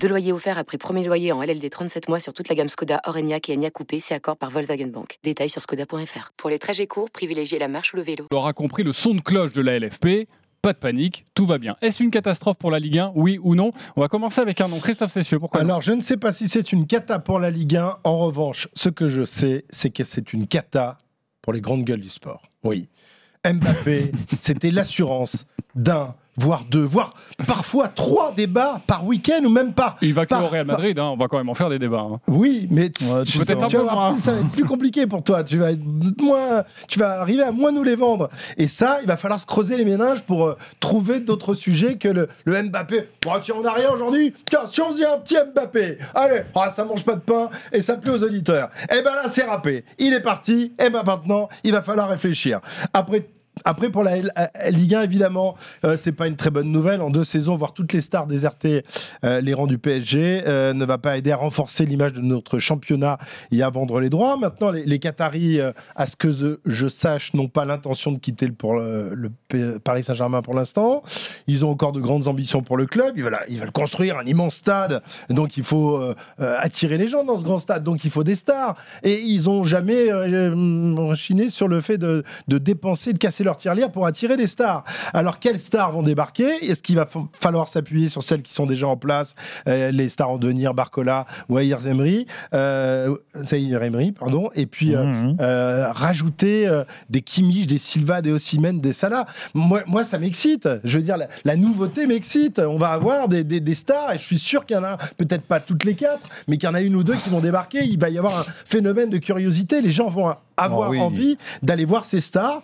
Deux loyers offerts après premier loyer en LLD 37 mois sur toute la gamme Skoda, Orenia et Enya Coupé, c'est accord par Volkswagen Bank. Détails sur skoda.fr. Pour les trajets courts, privilégiez la marche ou le vélo. On aura compris le son de cloche de la LFP. Pas de panique, tout va bien. Est-ce une catastrophe pour la Ligue 1 Oui ou non? On va commencer avec un nom. Christophe Cessieux, pourquoi Alors, je ne sais pas si c'est une cata pour la Ligue 1. En revanche, ce que je sais, c'est que c'est une cata pour les grandes gueules du sport. Oui. Mbappé, c'était l'assurance d'un voire deux, voire parfois trois débats par week-end ou même par. Il va que au Real Madrid, hein, on va quand même en faire des débats. hein. Oui, mais tu- Ouais, tu- peut-être un peu moins. ça va être plus compliqué pour toi. Tu vas être moins, tu vas arriver à moins nous les vendre. Et ça, il va falloir se creuser les méninges pour euh, trouver d'autres sujets que le, le Mbappé. Bon, tiens, on n'a rien aujourd'hui. Tiens, si on faisait un petit Mbappé, allez, ah, ça mange pas de pain et ça plaît aux auditeurs. Et ben là, c'est râpé. Il est parti. Et ben maintenant, il va falloir réfléchir. Après. Après, pour la euh, Ligue 1, évidemment, euh, c'est pas une très bonne nouvelle. En deux saisons, voir toutes les stars déserter euh, les rangs du PSG euh, ne va pas aider à renforcer l'image de notre championnat et à vendre les droits. Maintenant, les, Qataris, à ce que je, sache, n'ont pas l'intention de quitter le, pour le, Paris Saint-Germain pour l'instant. Ils ont encore de grandes ambitions pour le club. Ils veulent, ils veulent construire un immense stade. Donc, il faut attirer les gens dans ce grand stade. Donc, il faut des stars. Et ils ont jamais chiné sur le fait de, de dépenser, de casser leur tirelire pour attirer des stars. Alors, quelles stars vont débarquer? Est-ce qu'il va fa- falloir s'appuyer sur celles qui sont déjà en place euh, Les stars en devenir, Barcola, Wahir Zemri, euh, Emery, pardon. Et puis, euh, Mhm. euh, rajouter des Kimmich, des Silva, des Osimhen, des Salah. Moi, moi ça m'excite. Je veux dire, la, la nouveauté m'excite. On va avoir des, des- des stars et je suis sûr qu'il y en a, peut-être pas toutes les quatre, mais qu'il y en a une ou deux qui vont débarquer. Il va y avoir un phénomène de curiosité. Les gens vont avoir Ah oui. envie d'aller voir ces stars.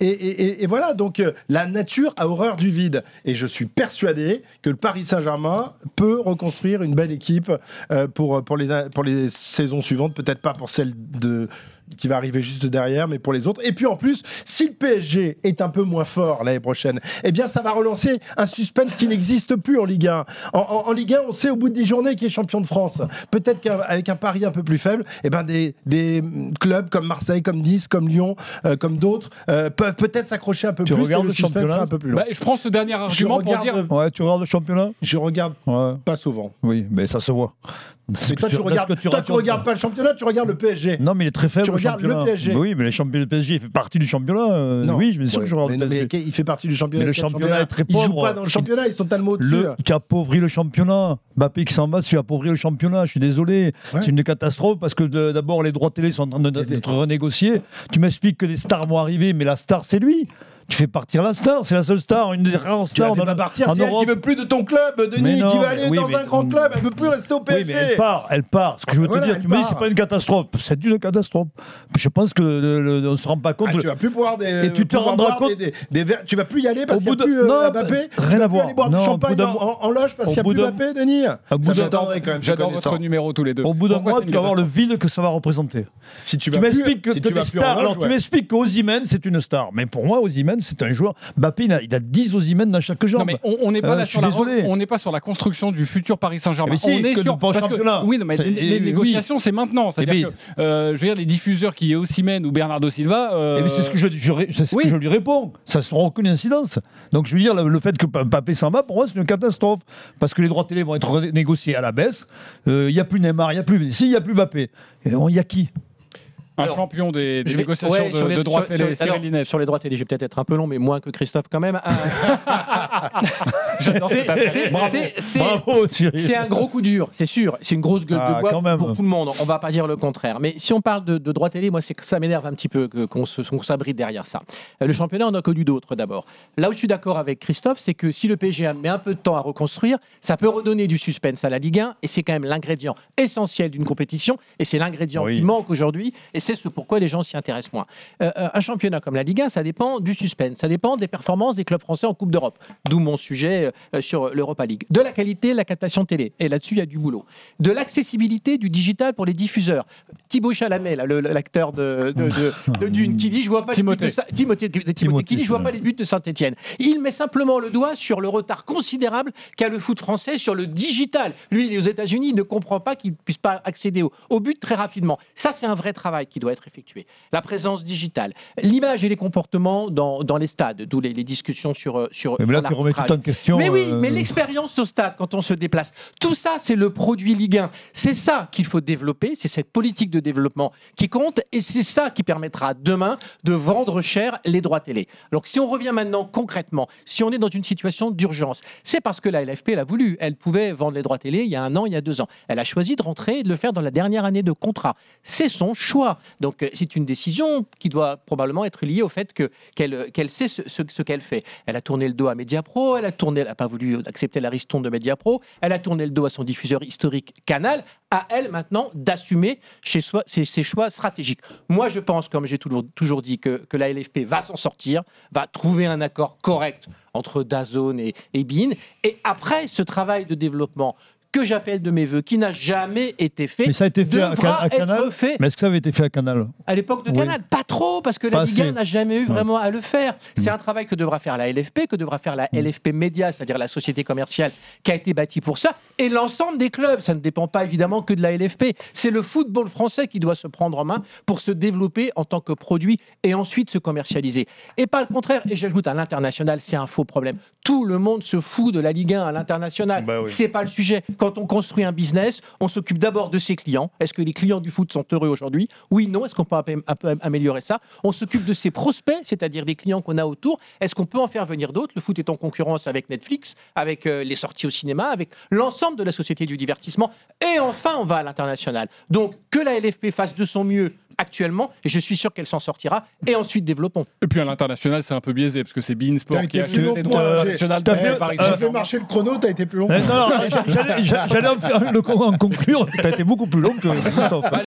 Et, voilà, donc euh, la nature a horreur du vide. Et je suis persuadé que le Paris Saint-Germain peut reconstruire une belle équipe euh, pour les saisons suivantes, peut-être pas pour celle de, qui va arriver juste derrière, mais pour les autres. Et puis en plus, si le PSG est un peu moins fort l'année prochaine, eh bien ça va relancer un suspense qui n'existe plus en Ligue 1. En, en- en Ligue 1, on sait au bout de 10 journées qui est champion de France. Peut-être qu'avec un pari un peu plus faible, eh ben des, des clubs comme Marseille, comme Nice, comme Lyon, euh, comme d'autres, euh, peuvent peut-être s'accrocher un peu Tu plus. et regardes le championnat sera un peu plus long. Bah, je prends ce dernier je argument pour dire. Ouais, tu regardes le championnat? Je regarde Ouais. pas souvent. Oui, mais ça se voit. Mais toi, tu regardes, toi, tu regardes pas le championnat, tu regardes le PSG. Non, mais il est très faible. Tu le. PSG. Oui, mais les champions- le PSG il fait partie du championnat. euh, Non. oui, je suis sûr Ouais, que je regarde mais, le non, PSG. mais il fait partie du championnat. Mais le championnat est très Ils jouent pauvre. pas dans le championnat, ils sont tellement au-dessus. Le, qui appauvrit le championnat. Mbappé qui s'en va, tu appauvris le championnat. Je suis désolé. Ouais. C'est une catastrophe parce que d'abord, les droits télé sont en train d'être renégociés. Tu m'expliques que des stars vont arriver, mais la star, c'est lui. Tu fais partir la star. C'est la seule star, une des rares Tu stars. pas en- partir, en c'est elle qui veut plus de ton club, Denis, non, qui va aller oui, dans mais- un grand club, elle veut plus rester au Oui, PSG. mais elle part, elle part. Ce que je veux Voilà, te dire, tu me dis part. c'est pas une catastrophe. C'est une catastrophe. Je pense que le- le- on se rend pas compte. Ah, tu vas plus pouvoir des, Et tu te pouvoir rendras boire compte- des, des- des verres- tu vas plus y aller parce Au qu'il n'y bout a de- plus euh, Non, Mbappé. rien tu vas à plus voir. boire Non, du au champagne en, loge parce qu'il n'y a bout plus Mbappé, Denis. J'attendrai quand même. te J'adore votre numéro tous les deux. Au bout d'un Pourquoi mois, tu vas voir le vide que ça va représenter. Si tu Tu vas plus, m'expliques que, tu Alors, tu ouais. m'expliques qu'Ozimène, c'est une star. Mais pour moi, Ozimène, c'est un joueur. Mbappé, il a, il a 10 Ozimène dans chaque jambe. Non mais on n'est pas Euh, la pas sur la construction du futur Paris Saint-Germain. Si, on est que sur parce que- oui, non, mais les, oui. négociations c'est maintenant. C'est-à-dire Eh que bien, euh, je veux dire les diffuseurs qui est Osimhen ou Bernardo Silva. euh, Eh c'est ce que je, je ré- c'est ce oui. que je lui réponds. Ça ne sera aucune incidence. Donc je veux dire, le, le fait que Mbappé s'en va, pour moi, c'est une catastrophe. Parce que les droits télé vont être négociés à la baisse. Il n'y a plus Neymar, il n'y a plus Messi, il n'y a plus Mbappé. Il y a qui? Un Alors, champion des, des Je vais- négociations ouais, de, les- de droits télé, sur- alors. Sur les droits télé, je vais peut-être être un peu long, mais moins que Christophe quand même. J'adore C'est- un gros coup dur, c'est sûr. C'est une grosse gueule Ah, de bois quand même. pour tout le monde. On va pas dire le contraire. Mais si on parle de, de droit télé, moi, c'est que ça m'énerve un petit peu qu'on s'abrite derrière ça. Euh, Le championnat, on a connu d'autres d'abord. Là où je suis d'accord avec Christophe, c'est que si le PSG met un peu de temps à reconstruire, ça peut redonner du suspense à la Ligue 1. Et c'est quand même l'ingrédient essentiel d'une compétition. Et c'est l'ingrédient Oui. qui manque aujourd'hui. Et c'est ce pourquoi les gens s'y intéressent moins. Euh, euh, un championnat comme la Ligue 1, ça dépend du suspense, ça dépend des performances des clubs français en Coupe d'Europe. D'où mon sujet euh, sur l'Europa League. De la qualité de la captation télé. Et là-dessus, il y a du boulot. De l'accessibilité du digital pour les diffuseurs. Thibaut Chalamet, l'acteur de, de, de- de Dune, qui dit je vois pas Timothée. les buts de Timothée, Timothée, Timothée, qui dit je vois pas les buts de Saint-Etienne. Il met simplement le doigt sur le retard considérable qu'a le foot français sur le digital. Lui, il est aux États-Unis, il ne comprend pas qu'il ne puisse pas accéder au, au but très rapidement. Ça, c'est un vrai travail qui doit être effectué. La présence digitale, l'image et les comportements dans, dans les stades, d'où les, les discussions sur euh, sur. Mais là, tu remets tout en question. Mais oui, euh, mais l'expérience au stade quand on se déplace, tout ça, c'est le produit Ligue 1. C'est ça qu'il faut développer, c'est cette politique de développement qui compte, et c'est ça qui permettra demain de vendre cher les droits télé. Donc si on revient maintenant concrètement, si on est dans une situation d'urgence, c'est parce que la LFP l'a voulu. Elle pouvait vendre les droits télé il y a un an, il y a deux ans. Elle a choisi de rentrer et de le faire dans la dernière année de contrat. C'est son choix. Donc euh, c'est une décision qui doit probablement être liée au fait que qu'elle qu'elle sait ce, qu'elle fait. Elle a tourné le dos à Mediapro, elle a tourné, elle n'a pas voulu accepter la ristourne de Mediapro, elle a tourné le dos à son diffuseur historique Canal. À elle maintenant d'assumer chez soi ses, choix stratégiques. Moi, je pense, comme j'ai toujours, dit, que, que la LFP va s'en sortir, va trouver un accord correct entre Dazone et, et Bein. Et après ce travail de développement que j'appelle de mes voeux, qui n'a jamais été fait, Mais ça a été fait à, à Canal. fait Mais est-ce que ça avait été fait à Canal à l'époque de Oui. Canal. Pas trop, parce que la Pas Ligue 1 assez. n'a jamais eu Ouais. vraiment à le faire. C'est Mm. un travail que devra faire la LFP, que devra faire la Mm. LFP Média, c'est-à-dire la société commerciale qui a été bâtie pour ça, et l'ensemble des clubs. Ça ne dépend pas évidemment que de la LFP. C'est le football français qui doit se prendre en main pour se développer en tant que produit et ensuite se commercialiser. Et pas le contraire. Et j'ajoute à l'international, c'est un faux problème. Tout le monde se fout de la Ligue 1 à l'international. Bah oui. C'est pas le sujet. Quand on construit un business, on s'occupe d'abord de ses clients. Est-ce que les clients du foot sont heureux aujourd'hui? Oui, non. Est-ce qu'on peut améliorer ça? On s'occupe de ses prospects, c'est-à-dire des clients qu'on a autour. Est-ce qu'on peut en faire venir d'autres? Le foot est en concurrence avec Netflix, avec euh, les sorties au cinéma, avec l'ensemble de la société du divertissement. Et enfin, on va à l'international. Donc, que la LFP fasse de son mieux actuellement, et je suis sûr qu'elle s'en sortira, et ensuite développons. Et puis à l'international, c'est un peu biaisé parce que c'est Bein Sport T'as qui ses droits internationaux j'ai- de t'as fait- Paris J'ai fait marcher le chrono, t'as été plus long. Non, non, j'allais- en conclure. Tu as été beaucoup plus long que Christophe. Bah,